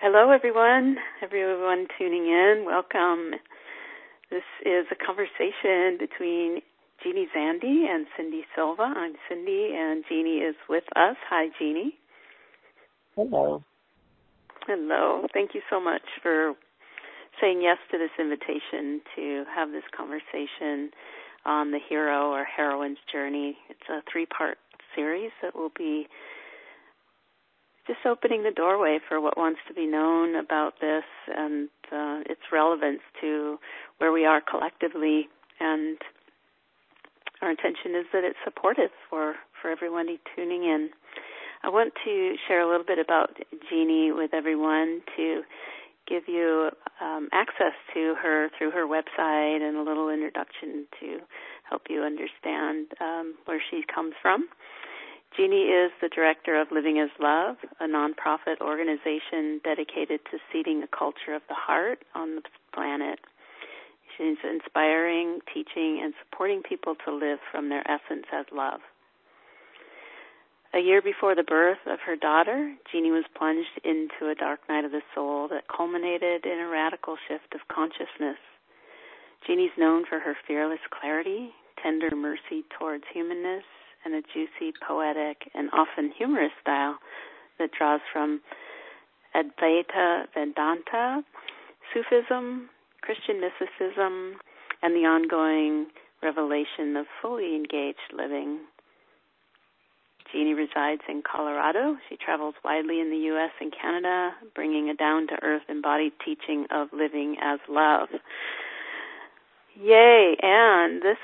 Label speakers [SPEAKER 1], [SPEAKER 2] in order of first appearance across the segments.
[SPEAKER 1] Hello, everyone. Everyone tuning in, welcome. This is a conversation between Jeannie Zandi and Cindy Silva. I'm Cindy, and Jeannie is with us. Hi, Jeannie.
[SPEAKER 2] Hello.
[SPEAKER 1] Hello. Thank you so much for saying yes to this invitation to have this conversation on the hero or heroine's journey. It's a three part series that will be just opening the doorway for what wants to be known about this and uh, its relevance to where we are collectively. And our intention is that it's supportive for, for everybody tuning in. I want to share a little bit about Jeannie with everyone to give you um, access to her through her website and a little introduction to help you understand um, where she comes from. Jeannie is the director of Living as Love, a nonprofit organization dedicated to seeding a culture of the heart on the planet. She's inspiring, teaching, and supporting people to live from their essence as love. A year before the birth of her daughter, Jeannie was plunged into a dark night of the soul that culminated in a radical shift of consciousness. Jeannie's known for her fearless clarity, tender mercy towards humanness, a juicy, poetic, and often humorous style that draws from Advaita Vedanta, Sufism, Christian mysticism, and the ongoing revelation of fully engaged living. Jeannie resides in Colorado. She travels widely in the U.S. and Canada, bringing a down to earth embodied teaching of living as love. Yay! And this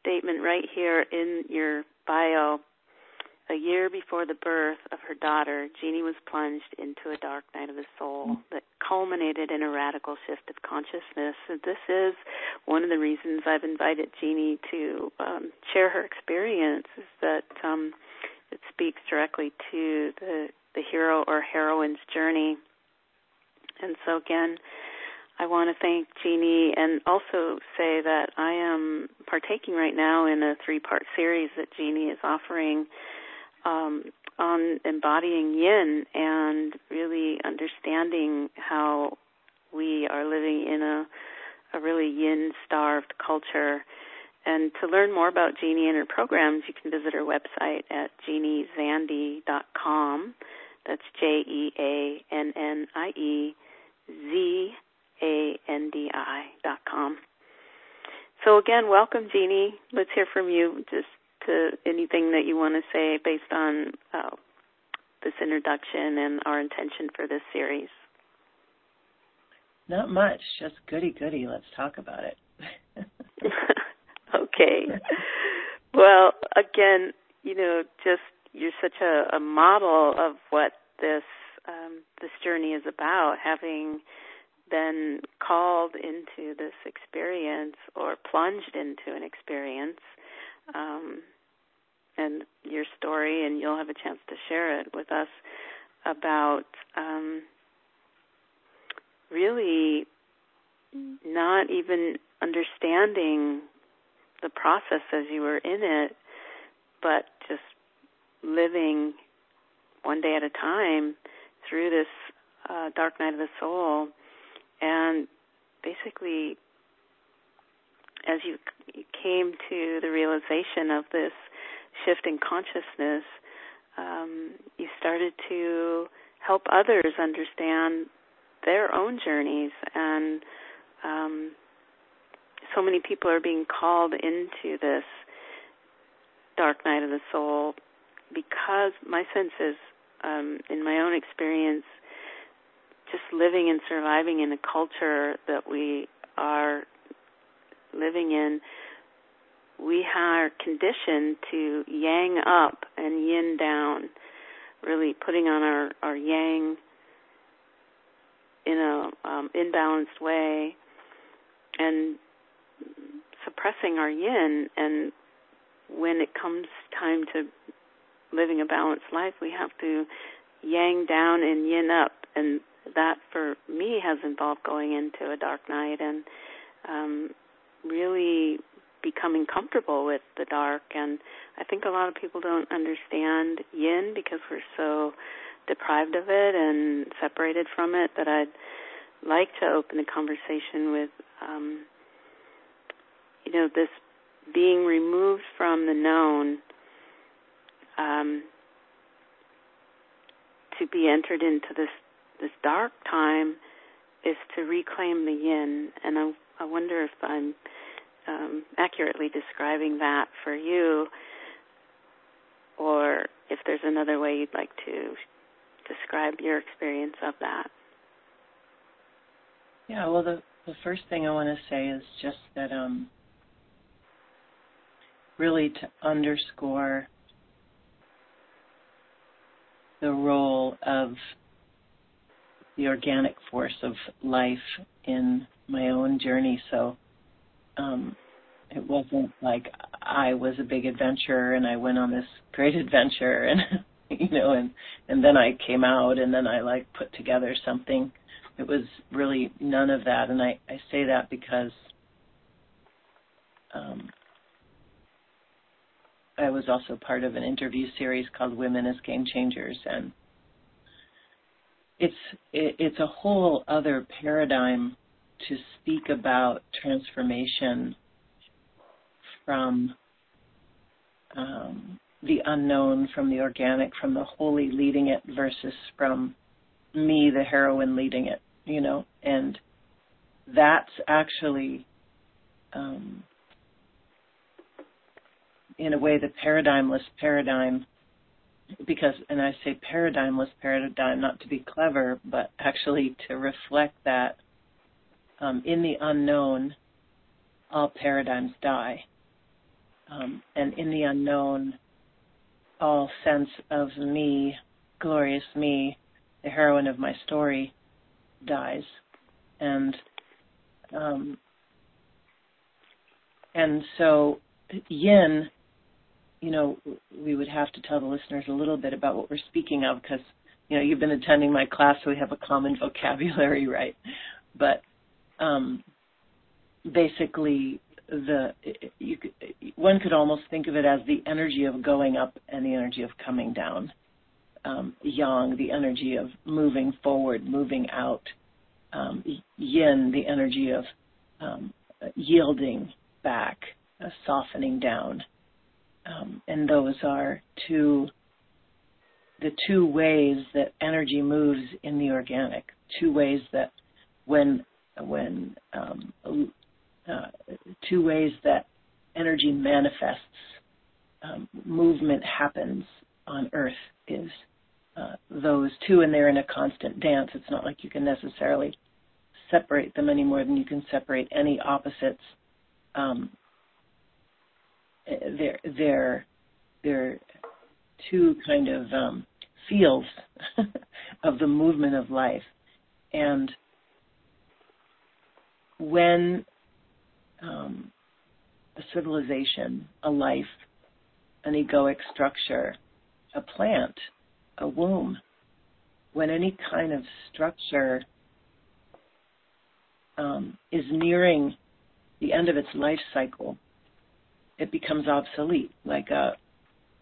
[SPEAKER 1] statement right here in your bio. A year before the birth of her daughter, Jeannie was plunged into a dark night of the soul that culminated in a radical shift of consciousness. And this is one of the reasons I've invited Jeannie to um, share her experience. Is that um, it speaks directly to the the hero or heroine's journey. And so again, I want to thank Jeannie and also say that I am partaking right now in a three part series that Jeannie is offering um, on embodying yin and really understanding how we are living in a, a really yin starved culture and to learn more about Jeannie and her programs, you can visit her website at jeanniezandi.com. That's J E A N N I E Z A N D I dot com. So again, welcome, Jeannie. Let's hear from you. Just to anything that you want to say based on uh, this introduction and our intention for this series.
[SPEAKER 2] Not much, just goody goody. Let's talk about it.
[SPEAKER 1] okay. well, again, you know, just you're such a, a model of what this um, this journey is about. Having been called into this experience or plunged into an experience, um, and your story, and you'll have a chance to share it with us about um, really not even understanding the process as you were in it, but just living one day at a time through this uh, dark night of the soul, and basically, as you came to the realization of this shift in consciousness, um, you started to help others understand their own journeys. And um, so many people are being called into this dark night of the soul because my sense is, um, in my own experience, just living and surviving in a culture that we are living in, we are conditioned to yang up and yin down, really putting on our, our yang in a um, imbalanced way and suppressing our yin. And when it comes time to living a balanced life we have to yang down and yin up and that for me has involved going into a dark night and um really becoming comfortable with the dark. And I think a lot of people don't understand yin because we're so deprived of it and separated from it that I'd like to open the conversation with um you know this being removed from the known um to be entered into this this dark time is to reclaim the yin and I I wonder if I'm um, accurately describing that for you or if there's another way you'd like to describe your experience of that.
[SPEAKER 2] Yeah, well, the the first thing I want to say is just that um, really to underscore the role of the organic force of life in my own journey. So um, it wasn't like I was a big adventurer and I went on this great adventure and you know and and then I came out and then I like put together something. It was really none of that and I I say that because um I was also part of an interview series called Women as Game Changers and it's it, it's a whole other paradigm to speak about transformation from um, the unknown, from the organic, from the holy leading it versus from me, the heroine, leading it, you know, and that's actually, um, in a way, the paradigmless paradigm. Because, and I say paradigmless paradigm not to be clever, but actually to reflect that um, in the unknown, all paradigms die. Um, and in the unknown, all sense of me, glorious me, the heroine of my story, dies. And um, and so yin, you know, we would have to tell the listeners a little bit about what we're speaking of because you know you've been attending my class, so we have a common vocabulary, right? But um, basically the you could, one could almost think of it as the energy of going up and the energy of coming down. Um, yang, the energy of moving forward, moving out. Um, yin, the energy of um, yielding back, uh, softening down. Um, and those are two the two ways that energy moves in the organic. Two ways that when when um, uh, two ways that energy manifests, um, movement happens on Earth is uh, those two, and they're in a constant dance. It's not like you can necessarily separate them any more than you can separate any opposites. Um, they're they're they're two kind of um, fields of the movement of life, and when um, a civilization, a life, an egoic structure, a plant, a womb, when any kind of structure um, is nearing the end of its life cycle, it becomes obsolete. Like a,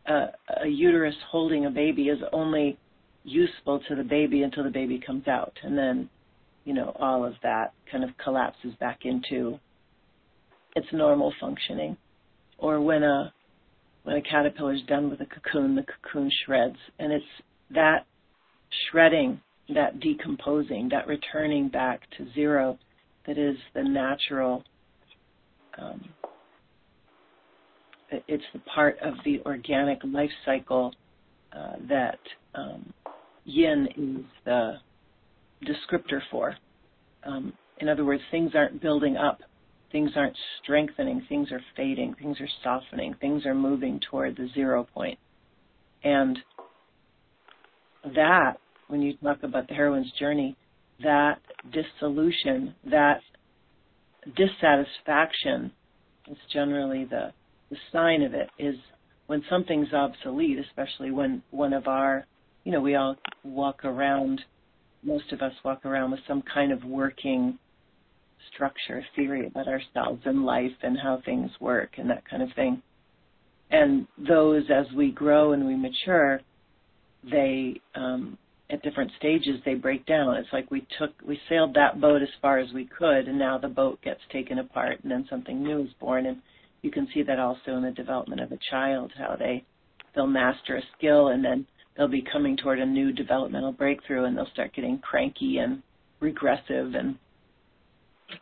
[SPEAKER 2] a, a uterus holding a baby is only useful to the baby until the baby comes out, and then you know, all of that kind of collapses back into its normal functioning. Or when a when a caterpillar is done with a cocoon, the cocoon shreds, and it's that shredding, that decomposing, that returning back to zero, that is the natural. Um, it's the part of the organic life cycle uh, that um, yin is the descriptor for. Um, in other words, things aren't building up, things aren't strengthening, things are fading, things are softening, things are moving toward the zero point. And that, when you talk about the heroine's journey, that dissolution, that dissatisfaction is generally the, the sign of it is when something's obsolete, especially when one of our, you know, we all walk around most of us walk around with some kind of working structure theory about ourselves and life and how things work and that kind of thing. And those, as we grow and we mature, they um, at different stages they break down. It's like we took we sailed that boat as far as we could and now the boat gets taken apart and then something new is born and you can see that also in the development of a child, how they they'll master a skill and then they'll be coming toward a new developmental breakthrough and they'll start getting cranky and regressive and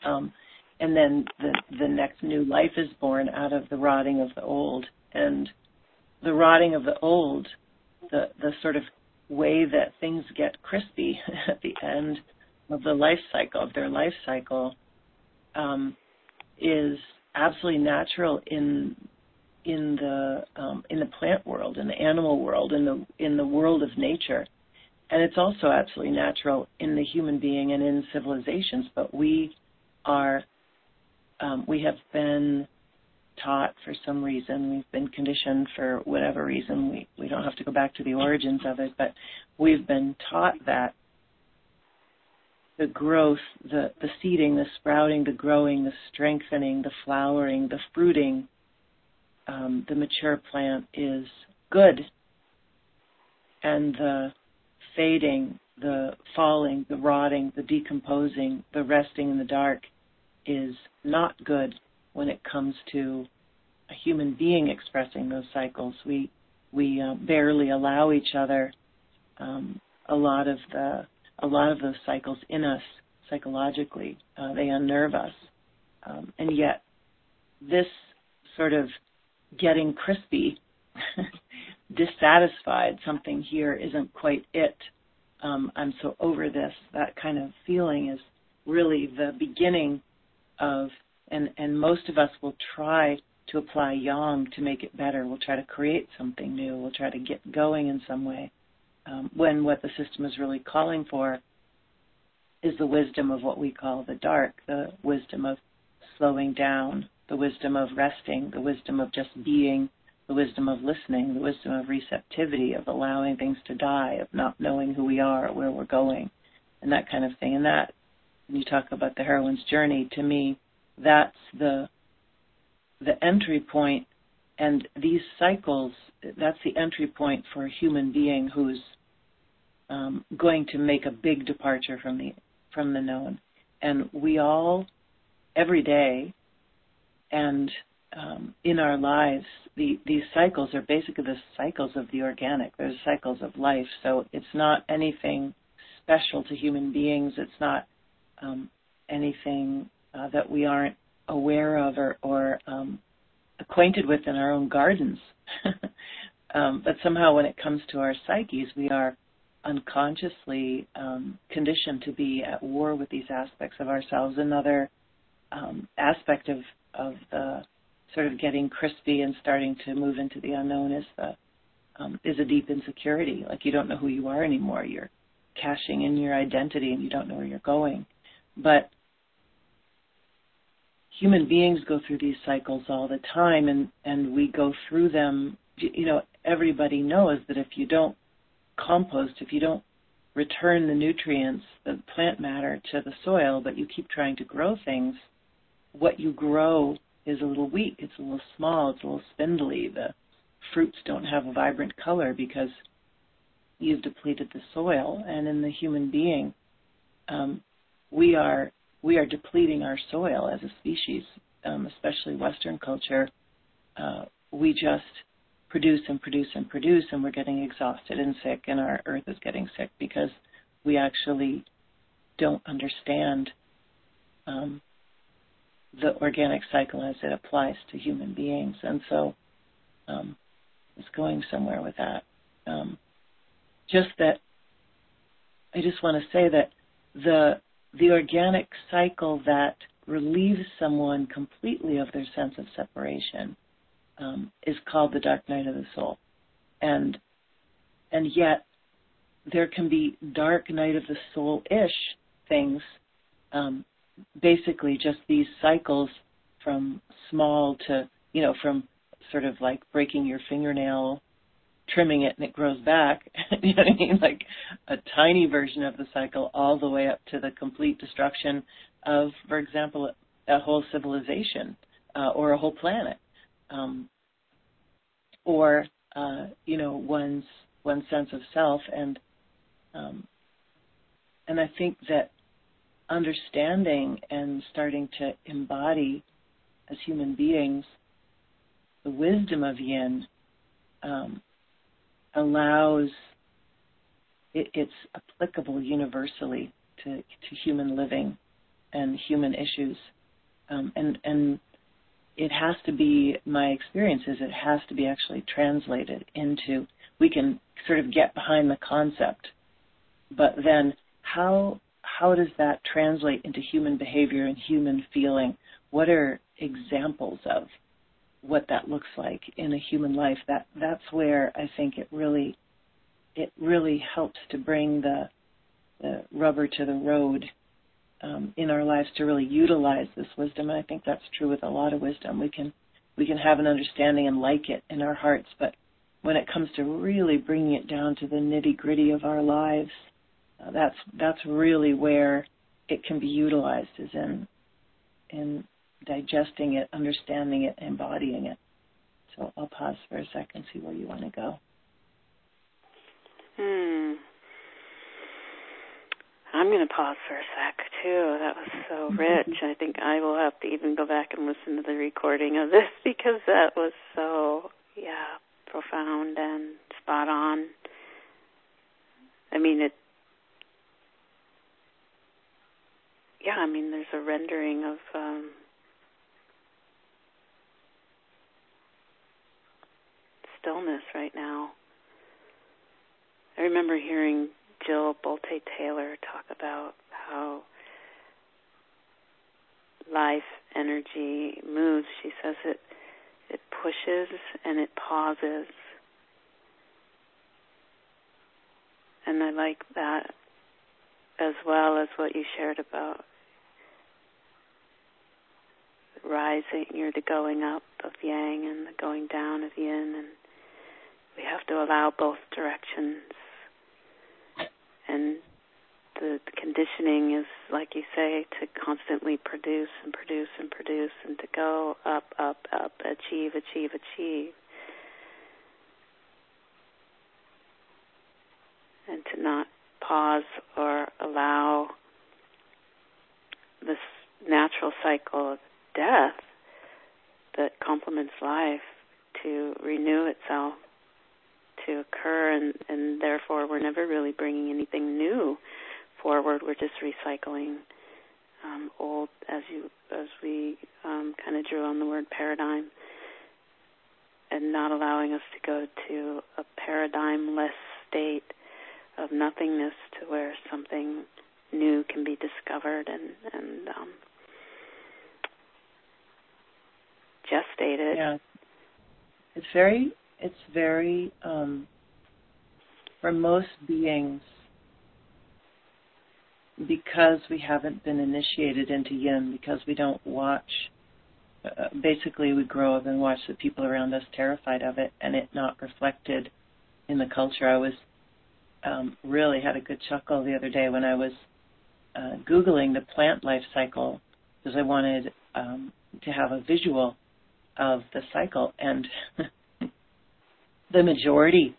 [SPEAKER 2] um and then the the next new life is born out of the rotting of the old. And the rotting of the old the the sort of way that things get crispy at the end of the life cycle of their life cycle um, is absolutely natural in in the um, in the plant world, in the animal world, in the in the world of nature, and it's also absolutely natural in the human being and in civilizations. But we are um, we have been taught for some reason, we've been conditioned for whatever reason, we, we don't have to go back to the origins of it, but we've been taught that the growth, the, the seeding, the sprouting, the growing, the strengthening, the flowering, the fruiting, um, the mature plant is good. And the fading, the falling, the rotting, the decomposing, the resting in the dark is not good when it comes to a human being expressing those cycles. We we uh, barely allow each other um, a lot of the a lot of those cycles in us psychologically. Uh, they unnerve us, um, and yet this sort of getting crispy, dissatisfied, something here isn't quite it. Um, I'm so over this. That kind of feeling is really the beginning of and and most of us will try to apply yang to make it better. We'll try to create something new. We'll try to get going in some way. Um, when what the system is really calling for is the wisdom of what we call the dark, the wisdom of slowing down, the wisdom of resting, the wisdom of just being, the wisdom of listening, the wisdom of receptivity, of allowing things to die, of not knowing who we are, where we're going, and that kind of thing. And that, when you talk about the heroine's journey, to me, that's the the entry point and these cycles that's the entry point for a human being who's um, going to make a big departure from the from the known. And we all every day and um, in our lives the, these cycles are basically the cycles of the organic. They're the cycles of life. So it's not anything special to human beings. It's not um, anything uh, that we aren't aware of or, or um, acquainted with in our own gardens. um, but somehow, when it comes to our psyches, we are unconsciously um, conditioned to be at war with these aspects of ourselves. Another um, aspect of, of the sort of getting crispy and starting to move into the unknown is the um, is a deep insecurity. Like you don't know who you are anymore. You're cashing in your identity and you don't know where you're going. But human beings go through these cycles all the time and and we go through them you know everybody knows that if you don't compost if you don't return the nutrients the plant matter to the soil but you keep trying to grow things what you grow is a little weak it's a little small. It's a little spindly. The fruits don't have a vibrant color because you've depleted the soil. And in the human being um, we are we are depleting our soil as a species, um, especially Western culture. Uh, we just produce and produce and produce, and we're getting exhausted and sick, and our earth is getting sick because we actually don't understand um, the organic cycle as it applies to human beings. And so um, it's going somewhere with that. Um, just that I just want to say that the the organic cycle that relieves someone completely of their sense of separation um, is called the dark night of the soul, and and yet there can be dark night of the soul ish things, um, basically just these cycles from small to you know from sort of like breaking your fingernail trimming it and it grows back. you know what I mean? Like a tiny version of the cycle all the way up to the complete destruction of, for example, a whole civilization uh, or a whole planet. Um, or, uh, you know, one's, one's sense of self and Um, and I think that understanding and starting to embody as human beings the wisdom of yin um, allows it, it's applicable universally to, to human living and human issues. Um, and, and it has to be, my experience is it has to be actually translated into, we can sort of get behind the concept, but then how, how does that translate into human behavior and human feeling? What are examples of what that looks like in a human life? That, that's where I think it really it really helps to bring the, the rubber to the road um, in our lives to really utilize this wisdom. And I think that's true with a lot of wisdom. We can we can have an understanding and like it in our hearts, but when it comes to really bringing it down to the nitty gritty of our lives, uh, that's that's really where it can be utilized, is in in digesting it, understanding it, embodying it. So I'll pause for a second, see where you want to go.
[SPEAKER 1] Hmm. I'm going to pause for a sec too. That was so mm-hmm. rich. I think I will have to even go back and listen to the recording of this because that was so yeah profound and spot on. I mean it. Yeah, I mean there's a rendering of um, stillness right now. I remember hearing Jill Bolte Taylor talk about how life energy moves. She says it it pushes and it pauses. And I like that as well as what you shared about rising, you're the going up of yang and the going down of yin and we have to allow both directions and the conditioning is like you say to constantly produce and produce and produce and to go up up up achieve achieve achieve. And to not pause or allow this natural cycle of death that complements life to renew itself to occur, and, and therefore we're never really bringing anything new forward. We're just recycling um, old, as you as we um, kind of drew on the word paradigm, and not allowing us to go to a paradigm-less state of nothingness to where something new can be discovered and and um, gestated.
[SPEAKER 2] Yeah, it's very it's very um, for most beings because we haven't been initiated into yin because we don't watch uh, basically we grow up and watch the people around us terrified of it and it not reflected in the culture. I was um, really had a good chuckle the other day when i was uh, googling the plant life cycle because i wanted um, to have a visual of the cycle and the majority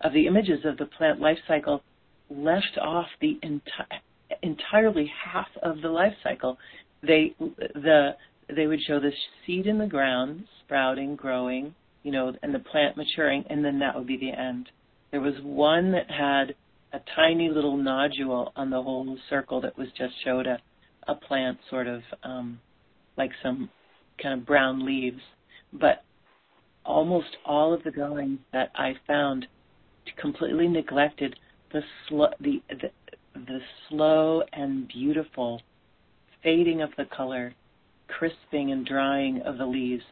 [SPEAKER 2] of the images of the plant life cycle left off the enti- entirely half of the life cycle. They the they would show the seed in the ground sprouting, growing, you know, and the plant maturing, and then that would be the end. There was one that had a tiny little nodule on the whole circle that was just showed a a plant sort of um, like some kind of brown leaves, but almost all of the drawings that I found completely neglected the slow the, the the slow and beautiful fading of the color, crisping and drying of the leaves,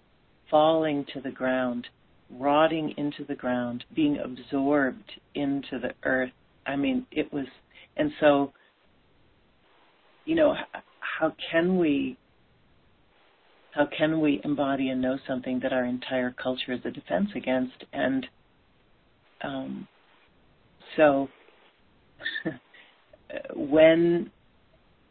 [SPEAKER 2] falling to the ground, rotting into the ground, being absorbed into the earth. I mean, it was, and so, you know, how can we how can we embody and know something that our entire culture is a defense against? And um, so when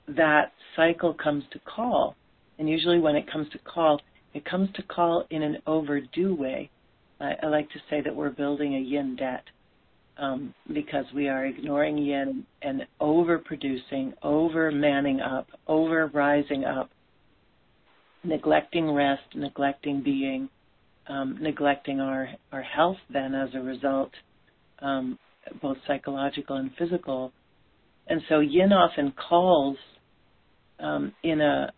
[SPEAKER 2] that cycle comes to call, and usually when it comes to call, it comes to call in an overdue way. I, I like to say that we're building a yin debt. um, because we are ignoring yin and overproducing, over manning up, over rising up, neglecting rest, neglecting being, um, neglecting our, our health then as a result, um, both psychological and physical. And so yin often calls um, in a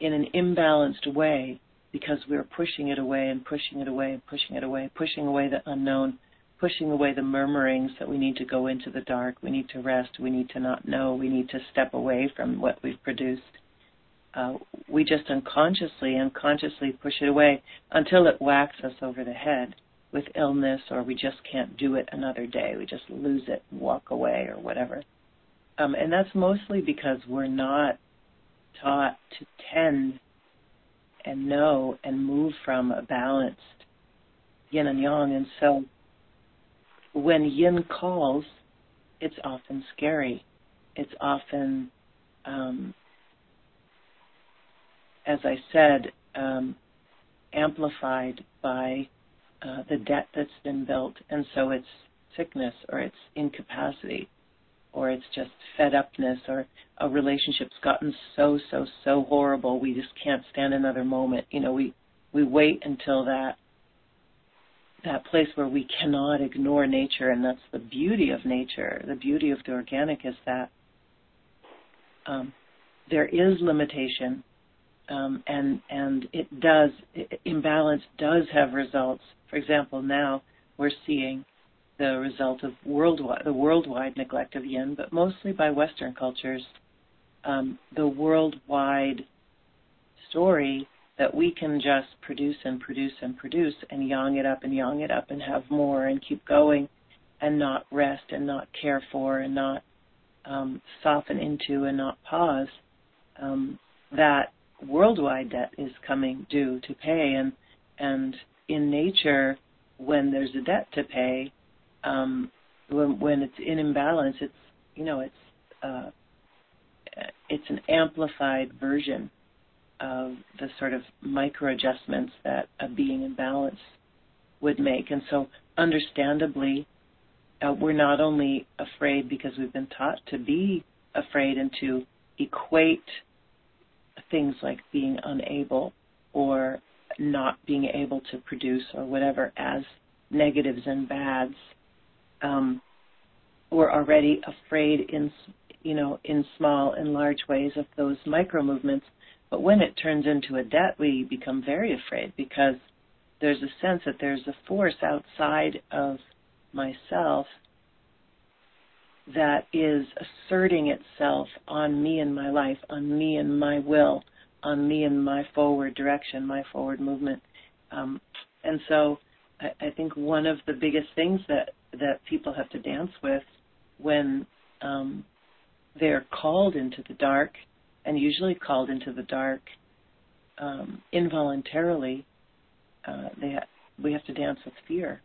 [SPEAKER 2] in an imbalanced way because we're pushing it away and pushing it away and pushing it away, pushing away the unknown, pushing away the murmurings that we need to go into the dark, we need to rest, we need to not know, we need to step away from what we've produced. Uh, we just unconsciously, unconsciously push it away until it whacks us over the head with illness or we just can't do it another day. We just lose it, and walk away or whatever. Um, and that's mostly because we're not taught to tend and know and move from a balanced yin and yang. And so when yin calls, it's often scary. It's often, um, as I said, um, amplified by uh, the debt that's been built. And so it's sickness or it's incapacity or it's just fed upness or a relationship's gotten so so so horrible we just can't stand another moment you know we we wait until that that place where we cannot ignore nature and that's the beauty of nature the beauty of the organic is that um, there is limitation um, and and it does imbalance does have results for example now we're seeing the result of worldwide, the worldwide neglect of yin, but mostly by Western cultures. Um, the worldwide story that we can just produce and produce and produce and yang it up and yang it up and have more and keep going and not rest and not care for and not um, soften into and not pause, um, that worldwide debt is coming due to pay. And, and in nature, when there's a debt to pay, um, when, when it's in imbalance, it's you know it's uh, it's an amplified version of the sort of micro adjustments that a being in balance would make, and so understandably, uh, we're not only afraid because we've been taught to be afraid and to equate things like being unable or not being able to produce or whatever as negatives and bads um, we're already afraid in you know in small and large ways of those micro movements. But when it turns into a debt we become very afraid because there's a sense that there's a force outside of myself that is asserting itself on me and my life, on me and my will, on me and my forward direction, my forward movement. Um, and so I, I think one of the biggest things that that people have to dance with when um, they're called into the dark, and usually called into the dark um, involuntarily. Uh, they ha- we have to dance with fear.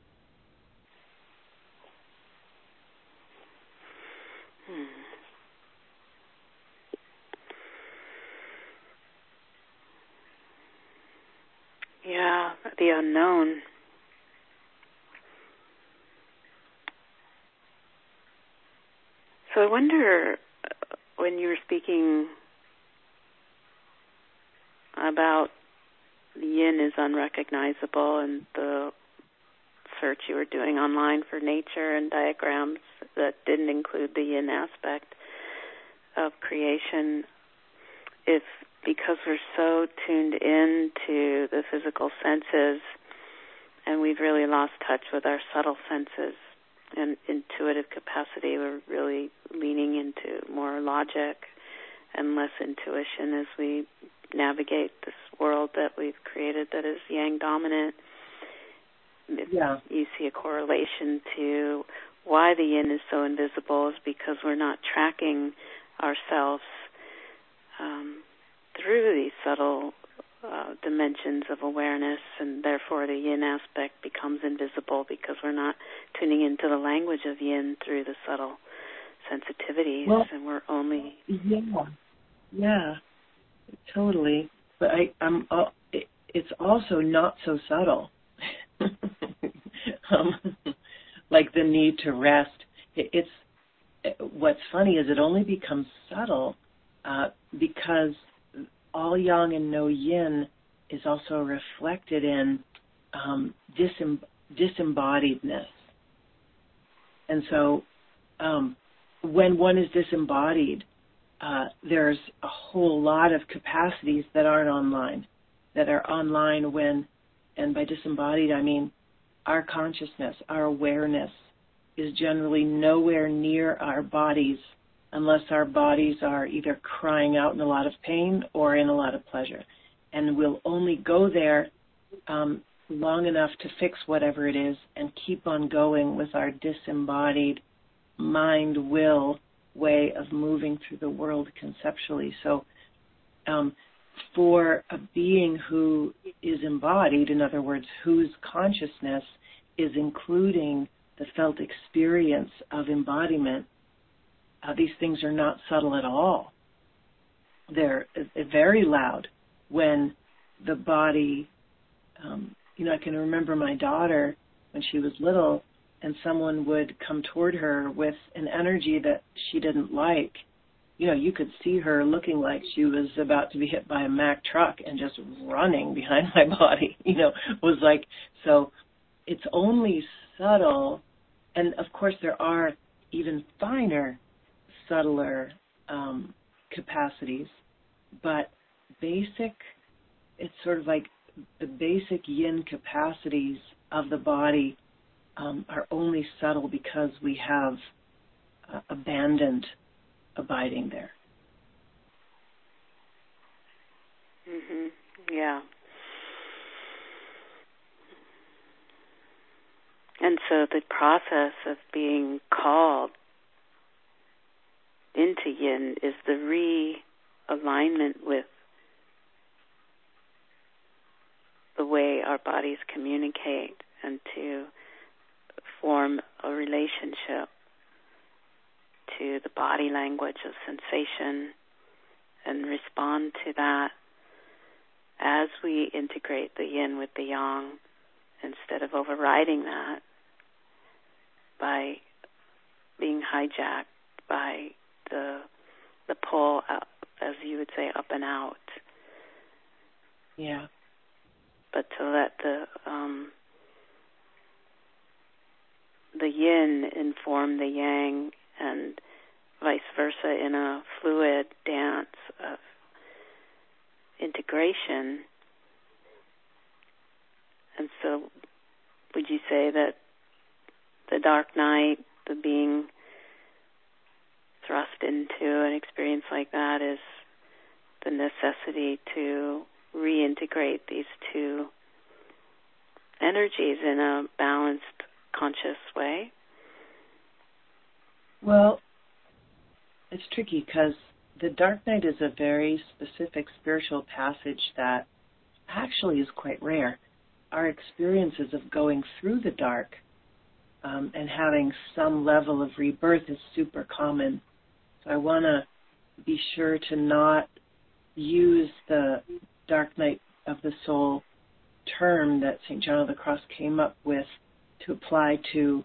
[SPEAKER 1] Hmm. Yeah, the unknown. So I wonder uh, when you were speaking about the yin is unrecognizable and the search you were doing online for nature and diagrams that didn't include the yin aspect of creation if because we're so tuned in to the physical senses and we've really lost touch with our subtle senses and intuitive capacity. We're really leaning into more logic and less intuition as we navigate this world that we've created that is yang dominant.
[SPEAKER 2] Yeah.
[SPEAKER 1] You see a correlation to why the yin is so invisible is because we're not tracking ourselves um, through these subtle uh, dimensions of awareness, and therefore the yin aspect becomes invisible because we're not tuning into the language of yin through the subtle sensitivities,
[SPEAKER 2] well,
[SPEAKER 1] and we're only
[SPEAKER 2] yeah, yeah, totally. But I, I'm. Uh, it, it's also not so subtle. um, like the need to rest. It, it's what's funny is it only becomes subtle uh, because all yang and no yin is also reflected in um, disem- disembodiedness. And so um, when one is disembodied, uh, there's a whole lot of capacities that aren't online, that are online when, and by disembodied I mean our consciousness, our awareness is generally nowhere near our bodies unless our bodies are either crying out in a lot of pain or in a lot of pleasure. And we'll only go there um, long enough to fix whatever it is and keep on going with our disembodied mind will way of moving through the world conceptually. So, um, for a being who is embodied, in other words, whose consciousness is including the felt experience of embodiment, uh, these things are not subtle at all. They're uh, very loud when the body, um, you know, I can remember my daughter when she was little and someone would come toward her with an energy that she didn't like. You know, you could see her looking like she was about to be hit by a Mack truck and just running behind my body, you know, was like, so it's only subtle. And of course, there are even finer subtler um, capacities, but basic, it's sort of like the basic yin capacities of the body um, are only subtle because we have uh, abandoned abiding there.
[SPEAKER 1] Mhm. Yeah. And so the process of being called into yin is the realignment with the way our bodies communicate and to form a relationship to the body language of sensation and respond to that as we integrate the yin with the yang instead of overriding that by being hijacked by the the pull out, as you would say, up and out.
[SPEAKER 2] Yeah.
[SPEAKER 1] But to let the um, the yin inform the yang and vice versa in a fluid dance of integration. And so, would you say that the dark night, the being thrust into an experience like that is the necessity to reintegrate these two energies in a balanced, conscious way?
[SPEAKER 2] Well, it's tricky because the dark night is a very specific spiritual passage that actually is quite rare. Our experiences of going through the dark um, and having some level of rebirth is super common I want to be sure to not use the dark night of the soul term that St. John of the Cross came up with to apply to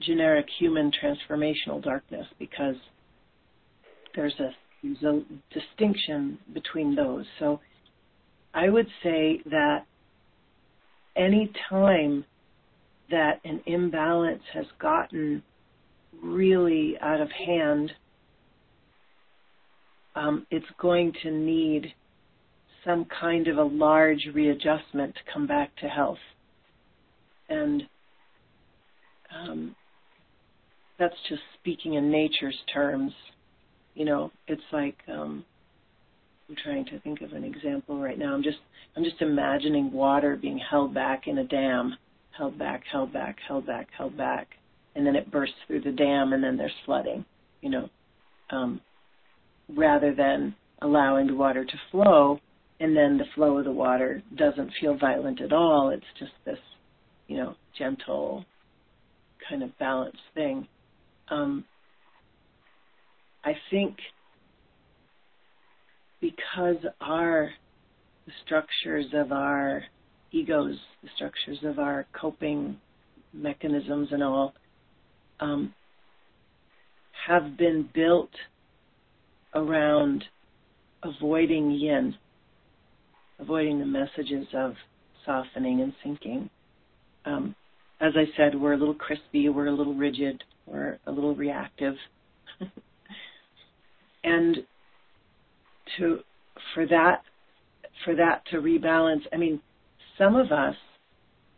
[SPEAKER 2] generic human transformational darkness because there's a, there's a distinction between those. So I would say that any time that an imbalance has gotten really out of hand um, it's going to need some kind of a large readjustment to come back to health. And um, that's just speaking in nature's terms. You know, it's like um, I'm trying to think of an example right now. I'm just I'm just imagining water being held back in a dam, held back, held back, held back, held back, and then it bursts through the dam, and then there's flooding. You know, um, rather than allowing the water to flow and then the flow of the water doesn't feel violent at all. It's just this, you know, gentle kind of balanced thing. Um, I think because our the structures of our egos, the structures of our coping mechanisms and all um, have been built around avoiding yin, avoiding the messages of softening and sinking. Um, as I said, we're a little crispy, we're a little rigid, we're a little reactive. and to for that for that to rebalance, I mean, some of us,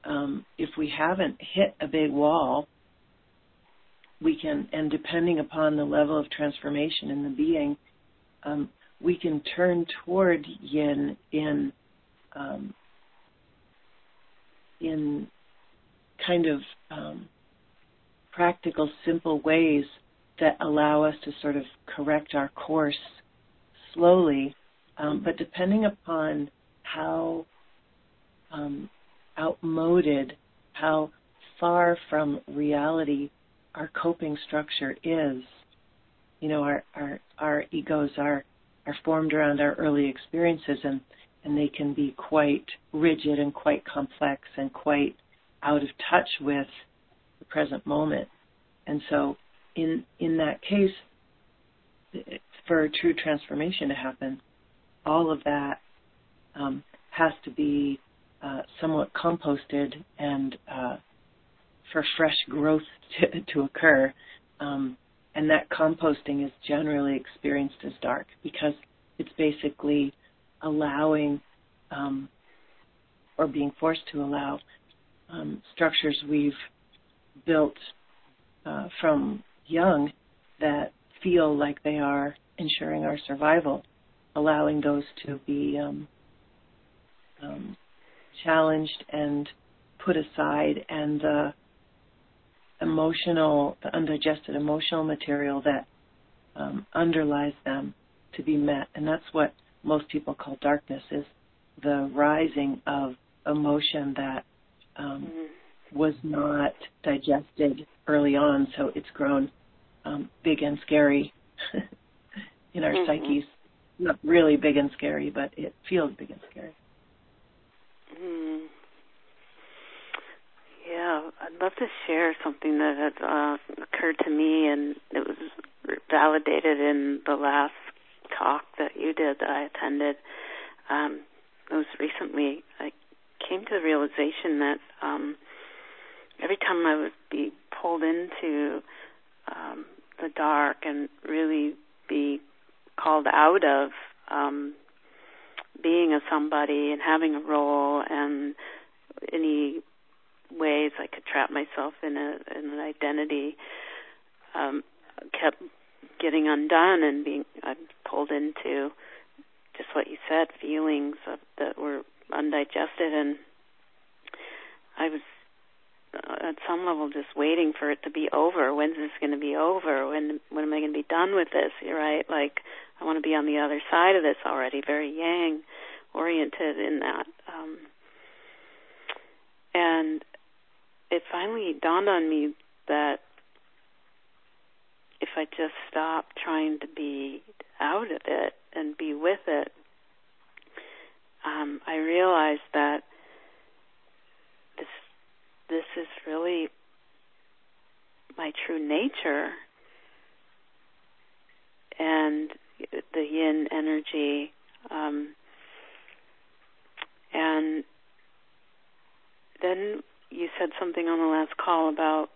[SPEAKER 2] um, if we haven't hit a big wall, we can, and depending upon the level of transformation in the being, um, we can turn toward yin in um, in kind of um, practical, simple ways that allow us to sort of correct our course slowly. Um, but depending upon how um, outmoded, how far from reality our coping structure is, you know, our our, our egos are are formed around our early experiences and and they can be quite rigid and quite complex and quite out of touch with the present moment. And so in in that case for true transformation to happen, all of that um, has to be uh, somewhat composted and uh, for fresh growth to, to occur. Um, and that composting is generally experienced as dark because it's basically allowing um, or being forced to allow um, structures we've built uh, from young that feel like they are ensuring our survival, allowing those to be um, um, challenged and put aside, and the emotional, the undigested emotional material that um, underlies them to be met. And that's what most people call darkness is the rising of emotion that um, mm-hmm. was not digested early on, so it's grown um, big and scary in our mm-hmm. psyches. Not really big and scary, but it feels big and scary.
[SPEAKER 1] Mm. Yeah, I'd love to share something that had uh, occurred to me, and it was validated in the last talk that you did that I attended. Um, most recently, I came to the realization that um, every time I would be pulled into um, the dark and really be called out of um, being a somebody and having a role and any ways I could trap myself in a in an identity um, kept getting undone and being I'm pulled into just what you said feelings of, that were undigested and I was uh, at some level just waiting for it to be over. When's this going to be over? When when am I going to be done with this? You're right. Like I want to be on the other side of this already. Very yang oriented in that. Um, and it finally dawned on me that if I just stop trying to be out of it and be with it, um, I realized that this this is really my true nature, and the yin energy, um, and then you said something on the last call about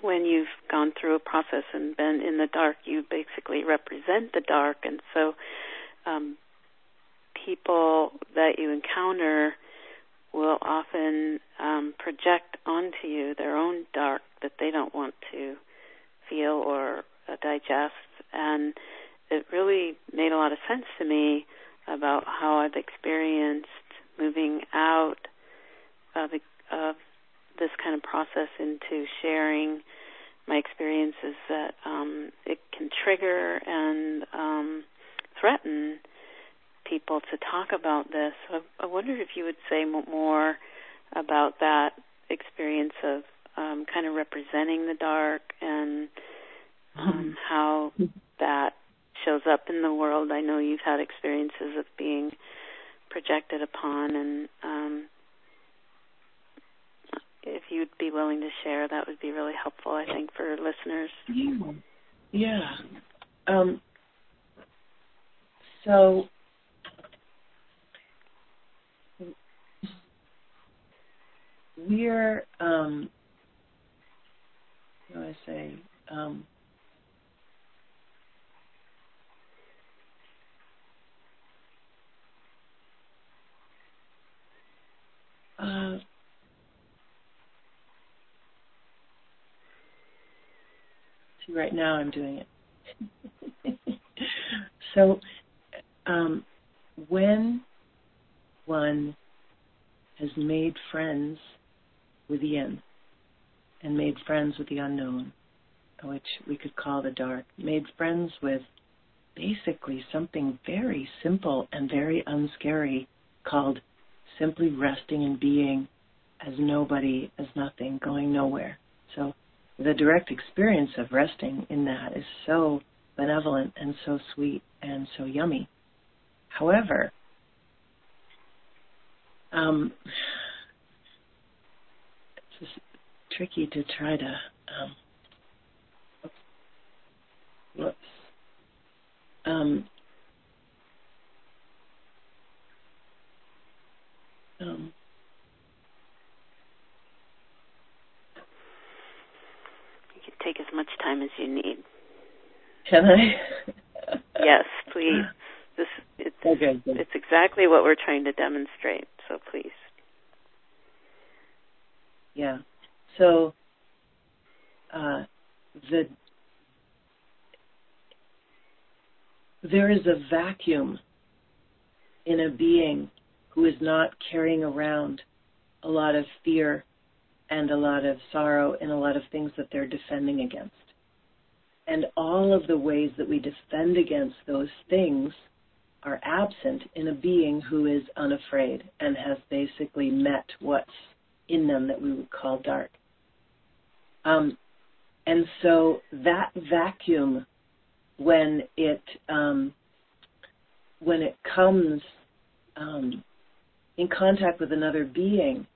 [SPEAKER 1] when you've gone through a process and been in the dark, you basically represent the dark, and so um, people that you encounter will often um, project onto you their own dark that they don't want to feel or uh, digest, and it really made a lot of sense to me about how I've experienced moving out of, of this kind of process into sharing my experiences that um, it can trigger and um, threaten people to talk about this. So I, I wondered if you would say more about that experience of um, kind of representing the dark and um, how that shows up in the world. I know you've had experiences of being projected upon, and um, if you'd be willing to share, that would be really helpful, I think, for listeners.
[SPEAKER 2] Yeah. Yeah. Um, so, we're, um, what do I say? Um, uh, right now I'm doing it. so, um, when one has made friends with the yin and made friends with the unknown, which we could call the dark, made friends with basically something very simple and very unscary called simply resting and being as nobody, as nothing, going nowhere. So the direct experience of resting in that is so benevolent and so sweet and so yummy. However, um, it's just tricky to try to. Um, whoops. Um, um,
[SPEAKER 1] you can take as much time as you need.
[SPEAKER 2] Can I?
[SPEAKER 1] yes, please. This it's,
[SPEAKER 2] okay,
[SPEAKER 1] it's exactly what we're trying to demonstrate. So please.
[SPEAKER 2] Yeah. So uh, the there is a vacuum in a being who is not carrying around a lot of fear and a lot of sorrow and a lot of things that they're defending against. And all of the ways that we defend against those things are absent in a being who is unafraid and has basically met what's in them that we would call dark. Um, and so that vacuum, when it um, when it comes um, in contact with another being,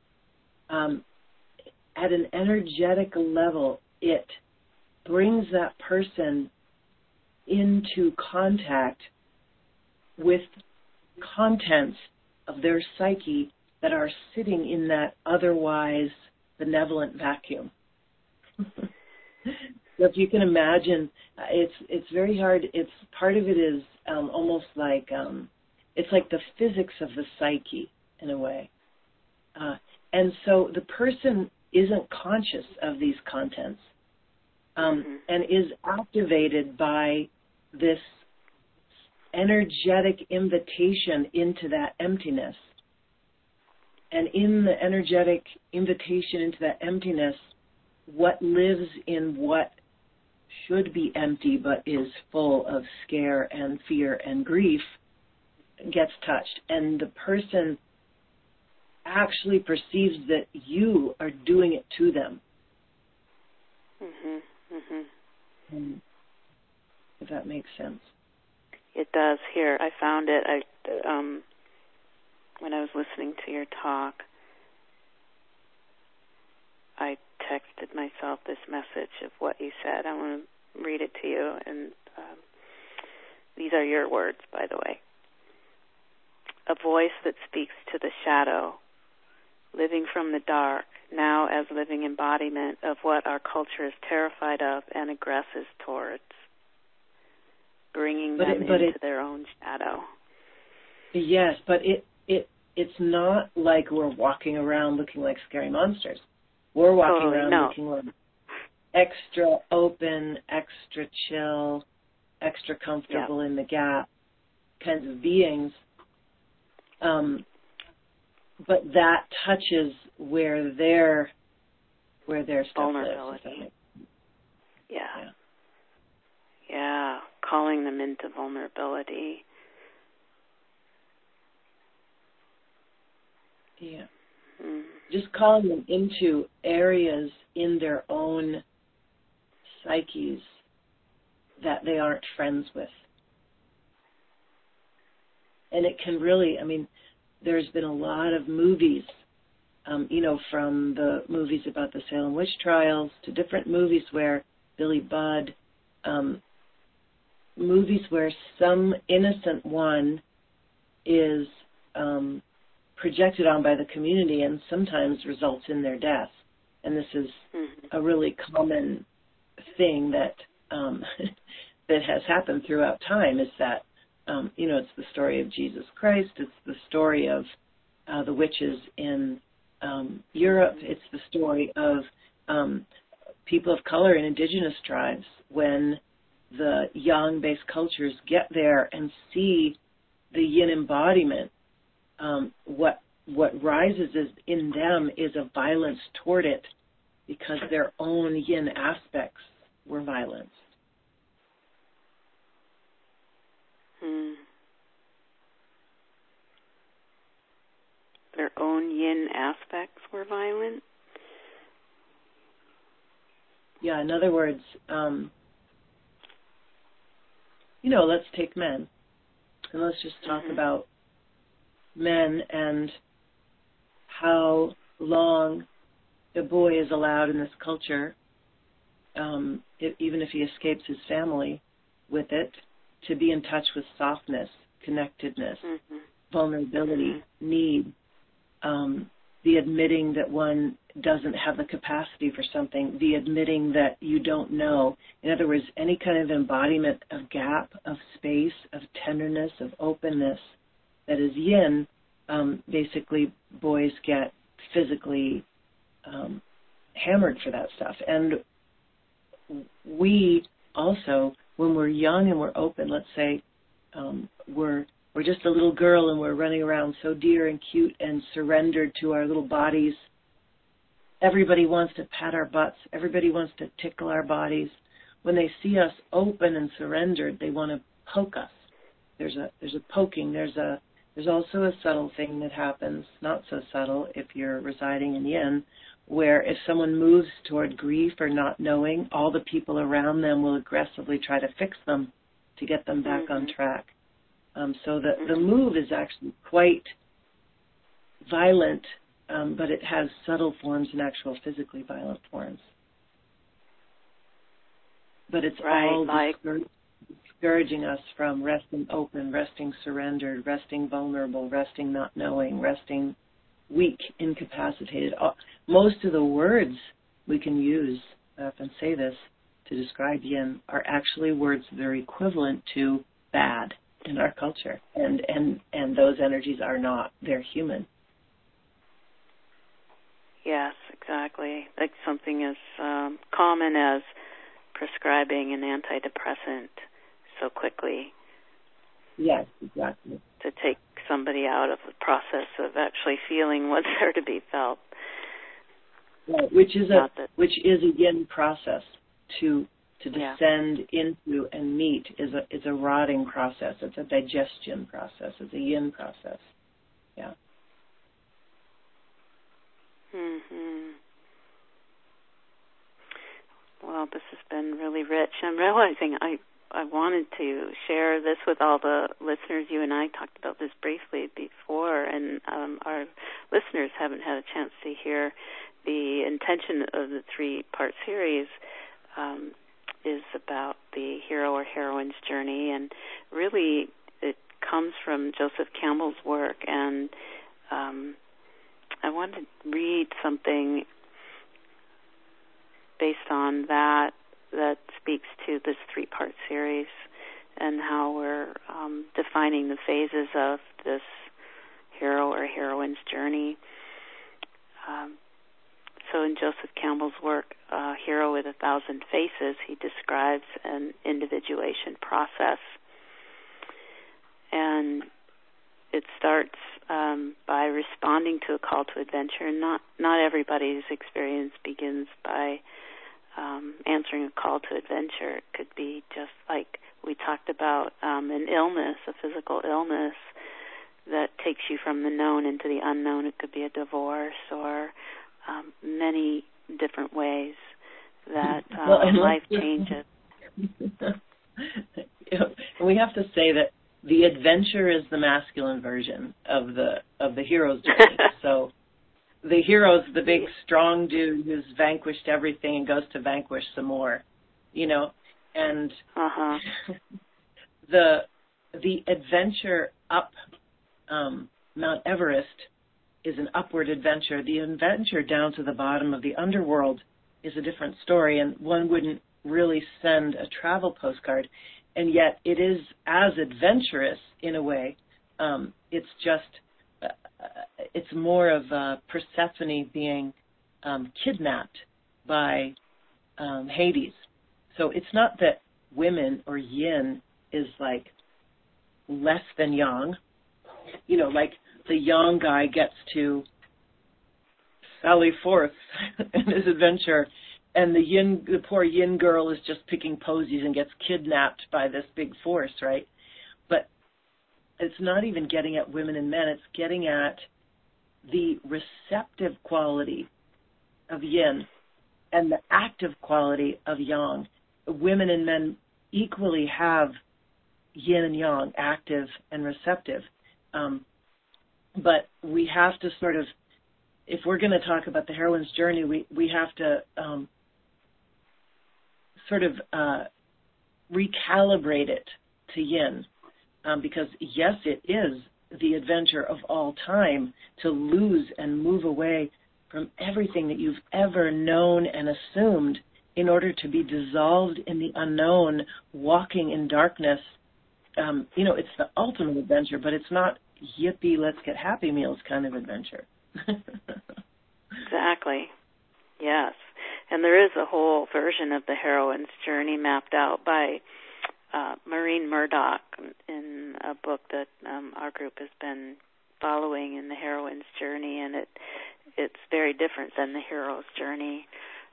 [SPEAKER 2] um, at an energetic level, it brings that person into contact with contents of their psyche that are sitting in that otherwise benevolent vacuum. so if you can imagine, it's it's very hard. It's part of it is um, almost like um, it's like the physics of the psyche in a way, uh, and so the person isn't conscious of these contents um, mm-hmm. and is activated by this energetic invitation into that emptiness. And in the energetic invitation into that emptiness, what lives in what should be empty but is full of scare and fear and grief gets touched. And the person actually perceives that you are doing it to them.
[SPEAKER 1] Mhm. Mhm.
[SPEAKER 2] If that makes sense.
[SPEAKER 1] It does. Here, I found it. I um when I was listening to your talk, I texted myself this message of what you said. I want to read it to you, and um, these are your words, by the way. A voice that speaks to the shadow, living from the dark, now as living embodiment of what our culture is terrified of and aggresses towards bringing
[SPEAKER 2] but
[SPEAKER 1] them
[SPEAKER 2] it,
[SPEAKER 1] into
[SPEAKER 2] it,
[SPEAKER 1] their own shadow.
[SPEAKER 2] Yes, but it it it's not like we're walking around looking like scary monsters. We're walking
[SPEAKER 1] totally,
[SPEAKER 2] around
[SPEAKER 1] no.
[SPEAKER 2] looking like extra open, extra chill, extra comfortable
[SPEAKER 1] yep.
[SPEAKER 2] in the gap kinds of beings. Um, but that touches where their where their stuff
[SPEAKER 1] vulnerability.
[SPEAKER 2] Lives,
[SPEAKER 1] yeah.
[SPEAKER 2] yeah.
[SPEAKER 1] Yeah, calling them into vulnerability.
[SPEAKER 2] Yeah.
[SPEAKER 1] Mm.
[SPEAKER 2] Just calling them into areas in their own psyches that they aren't friends with. And it can really, I mean, there's been a lot of movies um, you know, from the movies about the Salem witch trials to different movies where Billy Budd, um, movies where some innocent one is um, projected on by the community and sometimes results in their death. And this is mm-hmm. a really common thing that um, that has happened throughout time. Is that um, you know it's the story of Jesus Christ. It's the story of uh, the witches in um, Europe. It's the story of um, people of color and indigenous tribes when the yang based cultures get there and see the yin embodiment, um, what what rises is in them is a violence toward it because their own yin aspects were violence.
[SPEAKER 1] Hmm. Their own yin aspects were violent?
[SPEAKER 2] Yeah, in other words, um, you know, let's take men. And let's just talk mm-hmm. about men and how long a boy is allowed in this culture, um, if, even if he escapes his family with it, to be in touch with softness, connectedness, mm-hmm. vulnerability, mm-hmm. need, um, the admitting that one doesn't have the capacity for something, the admitting that you don't know. In other words, any kind of embodiment of gap, of space, of tenderness, of openness that is yin, um, basically boys get physically um, hammered for that stuff. And we also, when we're young and we're open, let's say um, we're we're just a little girl and we're running around so dear and cute and surrendered to our little bodies. Everybody wants to pat our butts. Everybody wants to tickle our bodies. When they see us open and surrendered, they want to poke us. There's a there's a poking. There's a there's also a subtle thing that happens, not so subtle if you're residing in yin, where if someone moves toward grief or not knowing, all the people around them will aggressively try to fix them to get them back mm-hmm. on track. Um, so the, the move is actually quite violent, um, but it has subtle forms and actual physically violent forms. But it's
[SPEAKER 1] right,
[SPEAKER 2] all
[SPEAKER 1] like,
[SPEAKER 2] discouraging us from resting open, resting surrendered, resting vulnerable, resting not knowing, resting weak, incapacitated. Most of the words we can use, I often say this, to describe yin are actually words that are equivalent to bad in our culture, and and and those energies are not; they're human.
[SPEAKER 1] Yes, exactly. Like something as um, common as prescribing an antidepressant so quickly.
[SPEAKER 2] Yes, exactly.
[SPEAKER 1] To take somebody out of the process of actually feeling what's there to be felt.
[SPEAKER 2] Right, which is a that, which is again process to to descend
[SPEAKER 1] yeah.
[SPEAKER 2] into and meet is a is a rotting process. It's a digestion process. It's a yin process. Yeah.
[SPEAKER 1] Mhm. Well, this has been really rich. I'm realizing I I wanted to share this with all the listeners. You and I talked about this briefly before, and um, our listeners haven't had a chance to hear the intention of the three-part series. Um, is about the hero or heroine's journey, and really it comes from Joseph Campbell's work. And um, I want to read something based on that that speaks to this three-part series and how we're um, defining the phases of this hero or heroine's journey. Um, so in Joseph Campbell's work, uh, Hero with a Thousand Faces, he describes an individuation process. And it starts um, by responding to a call to adventure. Not not everybody's experience begins by um, answering a call to adventure. It could be just like we talked about um, an illness, a physical illness that takes you from the known into the unknown. It could be a divorce or um, many different ways that uh, well, life changes.
[SPEAKER 2] we have to say that the adventure is the masculine version of the of the hero's journey. so the hero's the big strong dude who's vanquished everything and goes to vanquish some more, you know, and
[SPEAKER 1] uh-huh.
[SPEAKER 2] the the adventure up um, Mount Everest is an upward adventure. The adventure down to the bottom of the underworld is a different story, and one wouldn't really send a travel postcard. And yet, it is as adventurous in a way. Um, it's just it's more of uh, Persephone being um, kidnapped by um, Hades. So it's not that women or yin is like less than yang. You know, like the yang guy gets to sally forth in his adventure, and the yin, the poor yin girl is just picking posies and gets kidnapped by this big force, right? It's not even getting at women and men, it's getting at the receptive quality of yin and the active quality of yang. Women and men equally have yin and yang, active and receptive. Um, but we have to sort of, if we're going to talk about the heroine's journey, we, we have to um, sort of uh, recalibrate it to yin um, because yes, it is the adventure of all time to lose and move away from everything that you've ever known and assumed in order to be dissolved in the unknown, walking in darkness. Um, you know, it's the ultimate adventure, but it's not yippee, let's get happy meals kind of adventure.
[SPEAKER 1] exactly. Yes. And there is a whole version of the heroine's journey mapped out by uh, Maureen Murdock in a book that um, our group has been following in the heroine's journey, and it it's very different than the hero's journey.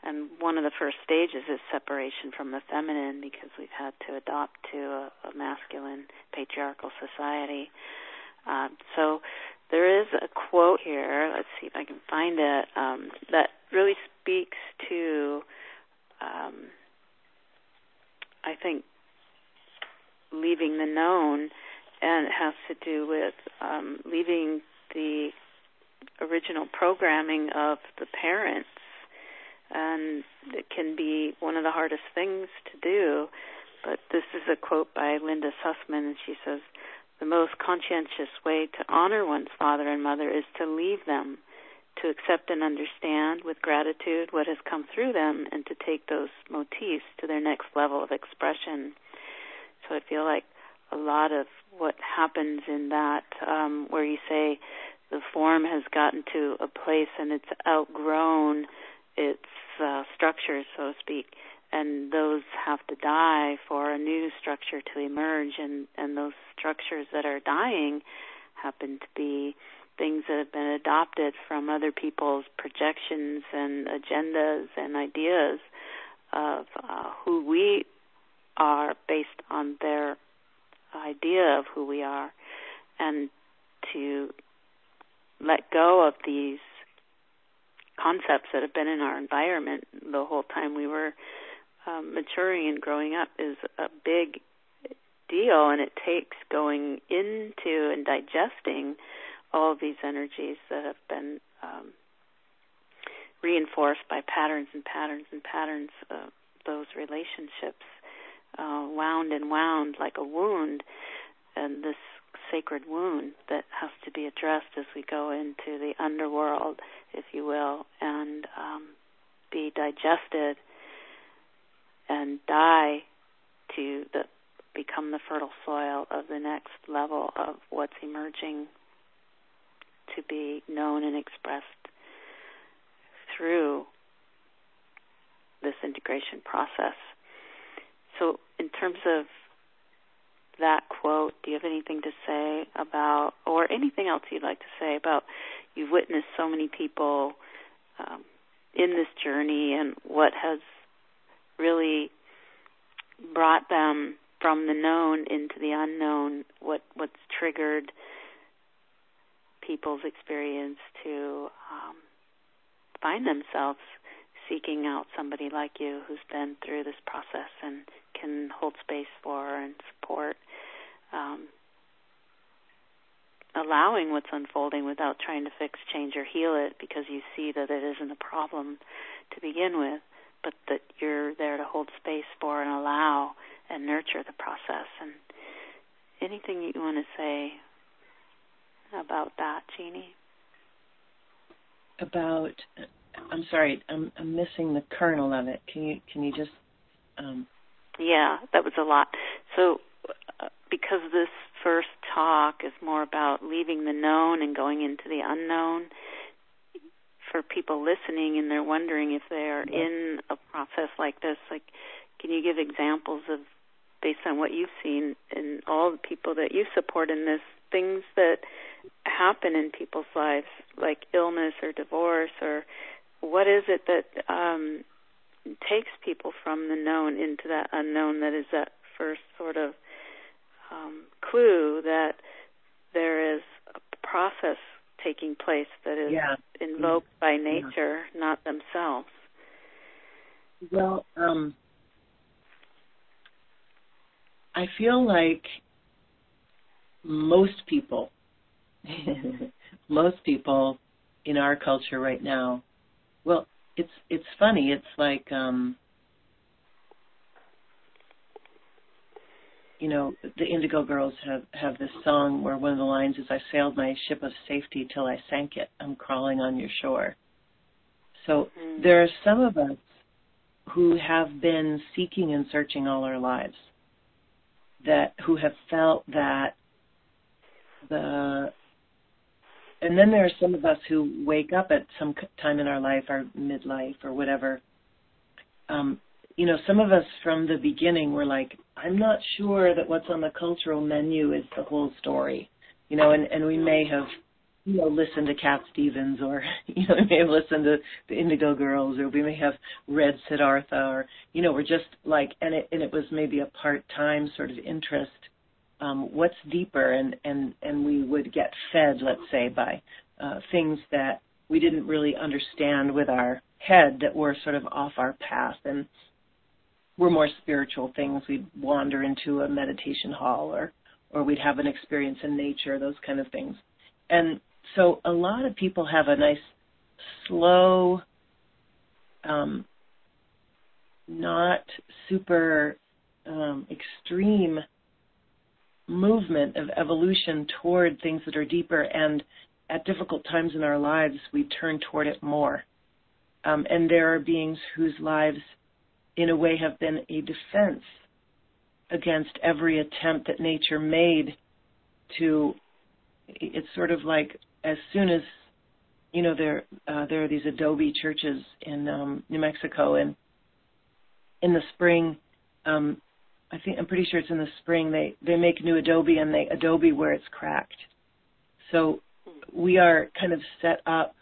[SPEAKER 1] And one of the first stages is separation from the feminine because we've had to adopt to a, a masculine patriarchal society. Uh, so there is a quote here. Let's see if I can find it um, that really speaks to, um, I think, leaving the known, and it has to do with um, leaving the original programming of the parents. And it can be one of the hardest things to do. But this is a quote by Linda Sussman, and she says, The most conscientious way to honor one's father and mother is to leave them, to accept and understand with gratitude what has come through them, and to take those motifs to their next level of expression. So I feel like a lot of what happens in that, um, where you say the form has gotten to a place and it's outgrown its uh, structures, so to speak, and those have to die for a new structure to emerge, and, and those structures that are dying happen to be things that have been adopted from other people's projections and agendas and ideas of uh, who we are based on their idea of who we are. And to let go of these concepts that have been in our environment the whole time we were um, maturing and growing up is a big deal. And it takes going into and digesting all of these energies that have been um, reinforced by patterns and patterns and patterns of those relationships uh, wound and wound like a wound, and this sacred wound that has to be addressed as we go into the underworld, if you will, and um, be digested and die to the become the fertile soil of the next level of what's emerging to be known and expressed through this integration process. So, in terms of that quote, do you have anything to say about, or anything else you'd like to say about, you've witnessed so many people um, in this journey and what has really brought them from the known into the unknown, what what's triggered people's experience to um, find themselves seeking out somebody like you who's been through this process and can hold space for and support um, allowing what's unfolding without trying to fix, change, or heal it because you see that it isn't a problem to begin with, but that you're there to hold space for and allow and nurture the process. And anything you want to say about that, Jeannie?
[SPEAKER 2] About, I'm sorry, I'm, I'm missing the kernel of it. Can you can you just? Um...
[SPEAKER 1] Yeah, that was a lot. So, uh, because this first talk is more about leaving the known and going into the unknown, for people listening and they're wondering if they are in a process like this, like, can you give examples of based on what you've seen and all the people that you support in this, things that happen in people's lives, like illness or divorce, or what is it that um, takes people from the known into that unknown that is that first sort of um, clue that there is a process taking place that is
[SPEAKER 2] yeah.
[SPEAKER 1] invoked by nature, yeah. not themselves.
[SPEAKER 2] Well, um, I feel like most people, most people in our culture right now, well, it's it's funny. It's like um, you know, the Indigo Girls have have this song where one of the lines is, "I sailed my ship of safety till I sank it. I'm crawling on your shore." So mm. there are some of us who have been seeking and searching all our lives that who have felt that the and then there are some of us who wake up at some time in our life, our midlife or whatever. Um, you know, some of us from the beginning were like, I'm not sure that what's on the cultural menu is the whole story. You know, and, and we may have you know, listen to Cat Stevens or, you know, we may have listened to the Indigo Girls or we may have read Siddhartha or, you know, we're just like, and it, and it was maybe a part-time sort of interest. Um, what's deeper and, and, and we would get fed, let's say, by uh, things that we didn't really understand with our head that were sort of off our path and were more spiritual things. We'd wander into a meditation hall or, or we'd have an experience in nature, those kind of things. And so a lot of people have a nice slow um, not super um, extreme movement of evolution toward things that are deeper and at difficult times in our lives we turn toward it more. Um, and there are beings whose lives in a way have been a defense against every attempt that nature made to it's sort of like as soon as you know there uh, there are these adobe churches in um, New Mexico, and in the spring, um, I think I'm pretty sure it's in the spring they they make new adobe and they adobe where it's cracked. So we are kind of set up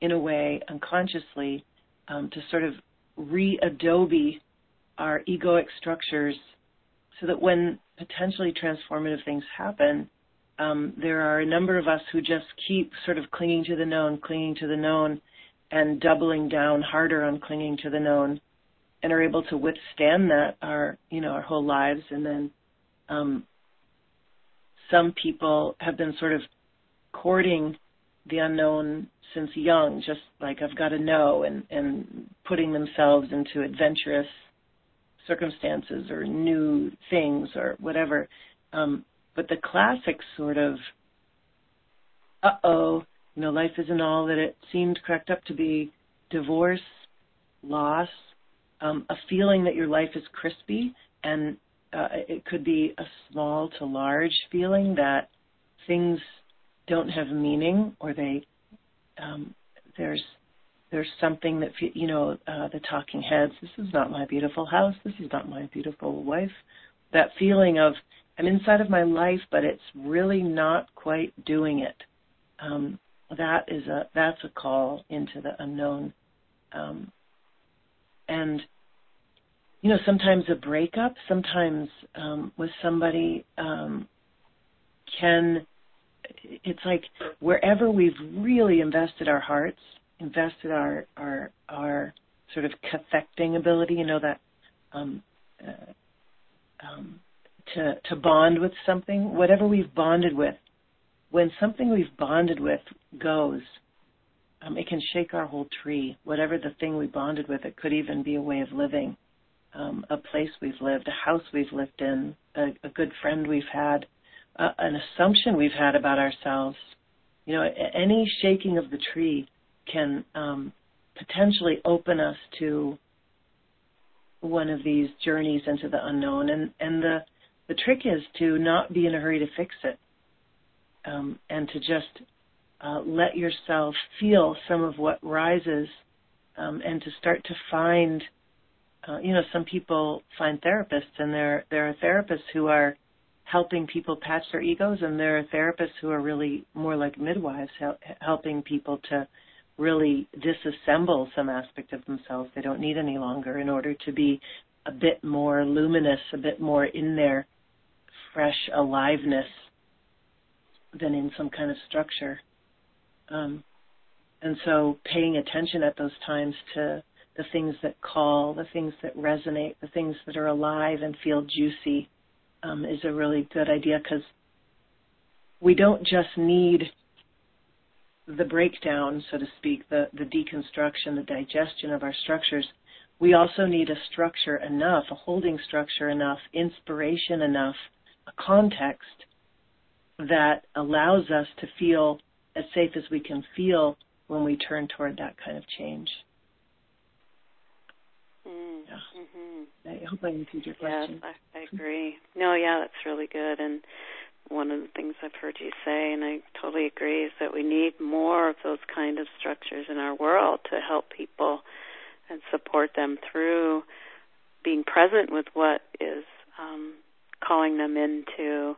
[SPEAKER 2] in a way unconsciously um, to sort of re-adobe our egoic structures so that when potentially transformative things happen, um, there are a number of us who just keep sort of clinging to the known, clinging to the known, and doubling down harder on clinging to the known, and are able to withstand that our you know our whole lives. And then um, some people have been sort of courting the unknown since young, just like I've got to know, and and putting themselves into adventurous circumstances or new things or whatever. Um, but the classic sort of, uh oh, you know, life isn't all that it seemed cracked up to be divorce, loss, um, a feeling that your life is crispy, and uh, it could be a small to large feeling that things don't have meaning or they um, there's there's something that you know uh, the talking heads this is not my beautiful house. This is not my beautiful wife. That feeling of I'm inside of my life, but it's really not quite doing it. Um, that is a that's a call into the unknown, um, and you know sometimes a breakup, sometimes um, with somebody um, can it's like wherever we've really invested our hearts, invested our our our sort of cathecting ability, you know that um, uh, um, to, to bond with something, whatever we've bonded with, when something we've bonded with goes, um, it can shake our whole tree. Whatever the thing we bonded with, it could even be a way of living, um, a place we've lived, a house we've lived in, a, a good friend we've had, uh, an assumption we've had about ourselves. You know, any shaking of the tree can um, potentially open us to one of these journeys into the unknown. And and the the trick is to not be in a hurry to fix it, um, and to just uh, let yourself feel some of what rises, um, and to start to find. Uh, you know, some people find therapists, and there there are therapists who are helping people patch their egos, and there are therapists who are really more like midwives, hel- helping people to really disassemble some aspect of themselves they don't need any longer in order to be a bit more luminous, a bit more in their fresh aliveness than in some kind of structure. Um, and so paying attention at those times to the things that call, the things that resonate, the things that are alive and feel juicy um, is a really good idea because we don't just need the breakdown, so to speak, the, the deconstruction, the digestion of our structures. We also need a structure enough, a holding structure enough, inspiration enough, a context that allows us to feel as safe as we can feel when we turn toward that kind of change.
[SPEAKER 1] Mm, mm-hmm.
[SPEAKER 2] I hope I answered your question.
[SPEAKER 1] Yes, I, I agree. No, yeah, that's really good. And one of the things I've heard you say, and I totally agree, is that we need more of those kind of structures in our world to help people and support them through being present with what is um, calling them into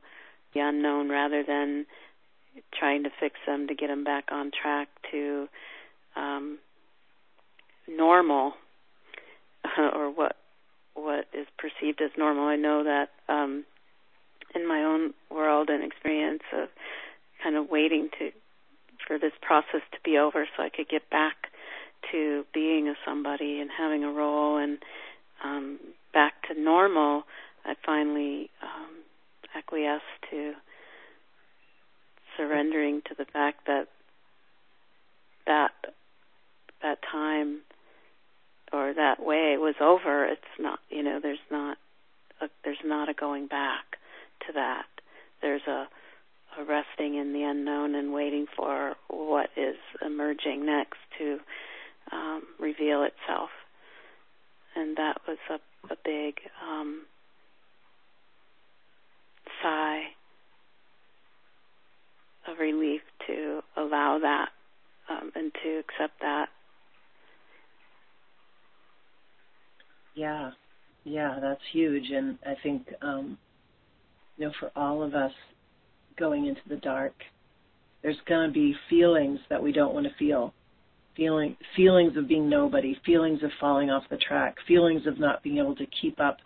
[SPEAKER 1] the unknown rather than trying to fix them to get them back on track to um, normal or what what is perceived as normal. I know that um, in my own world and experience of kind of waiting to for this process to be over so I could get back to being a somebody and having a role and um, back to normal, I finally um, acquiesced to surrendering to the fact that that that time or that way was over. It's not, you know, there's not a, there's not a going back to that. There's a, a resting in the unknown and waiting for what is emerging next to um, reveal itself. And that was a, a big um, sigh of relief to allow that um, and to accept that.
[SPEAKER 2] Yeah, yeah, that's huge, and I think um, you know, for all of us going into the dark, there's going to be feelings that we don't want to feel. Feeling, feelings of being nobody, feelings of falling off the track, feelings of not being able to keep up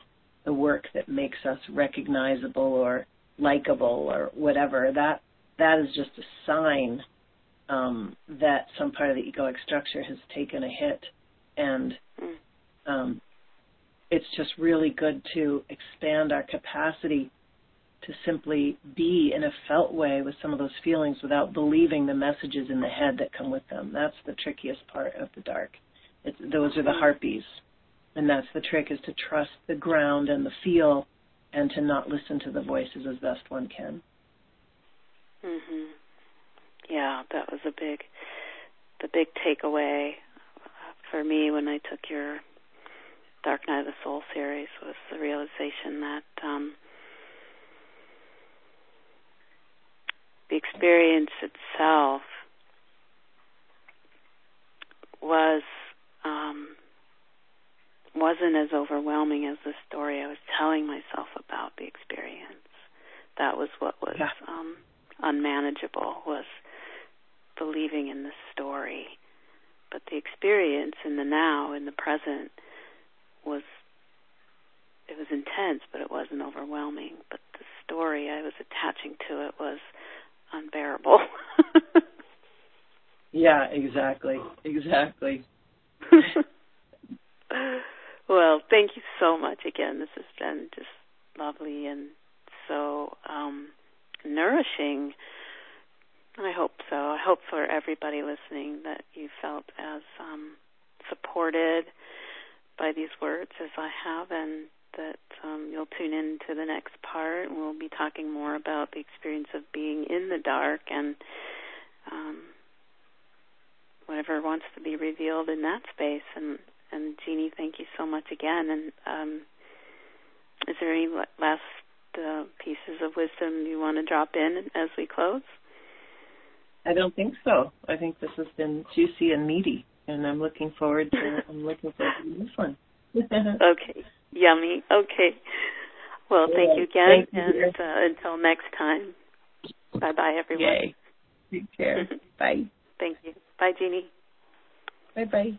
[SPEAKER 2] the work that makes us recognizable or likable or whatever. That that is just a sign um, that some part of the egoic structure has taken a hit, and um, it's just really good to expand our capacity to simply be in a felt way with some of those feelings without believing the messages in the head that come with them. That's the trickiest part of the dark. It's, those are the harpies. And that's the trick is to trust the ground and the feel and to not listen to the voices as best one can.
[SPEAKER 1] Mhm. Yeah, that was a big the big takeaway for me when I took your Dark Night of the Soul series was the realization that um the experience itself was um, wasn't as overwhelming as the story I was telling myself about the experience. That was what was
[SPEAKER 2] yeah.
[SPEAKER 1] um, unmanageable was believing in the story. But the experience in the now, in the present, was it was intense, but it wasn't overwhelming. But the story I was attaching to it was unbearable.
[SPEAKER 2] yeah, exactly. Exactly.
[SPEAKER 1] well, thank you so much again. This has been just lovely and so um nourishing I hope so. I hope for everybody listening that you felt as um, supported by these words as I have, and that um, you'll tune in to the next part. We'll be talking more about the experience of being in the dark and um, whatever wants to be revealed in that space. And and Jeanie, thank you so much again. And um, is there any last uh, pieces of wisdom you want to drop in as we close?
[SPEAKER 2] I don't think so. I think this has been juicy and meaty, and I'm looking forward to I'm looking forward to this one.
[SPEAKER 1] okay, yummy. Okay. Well, thank you again, thank you. and uh, until next time. Bye bye, everyone.
[SPEAKER 2] Yay. Take care. bye.
[SPEAKER 1] Thank you. Bye, Jeanie.
[SPEAKER 2] Bye bye.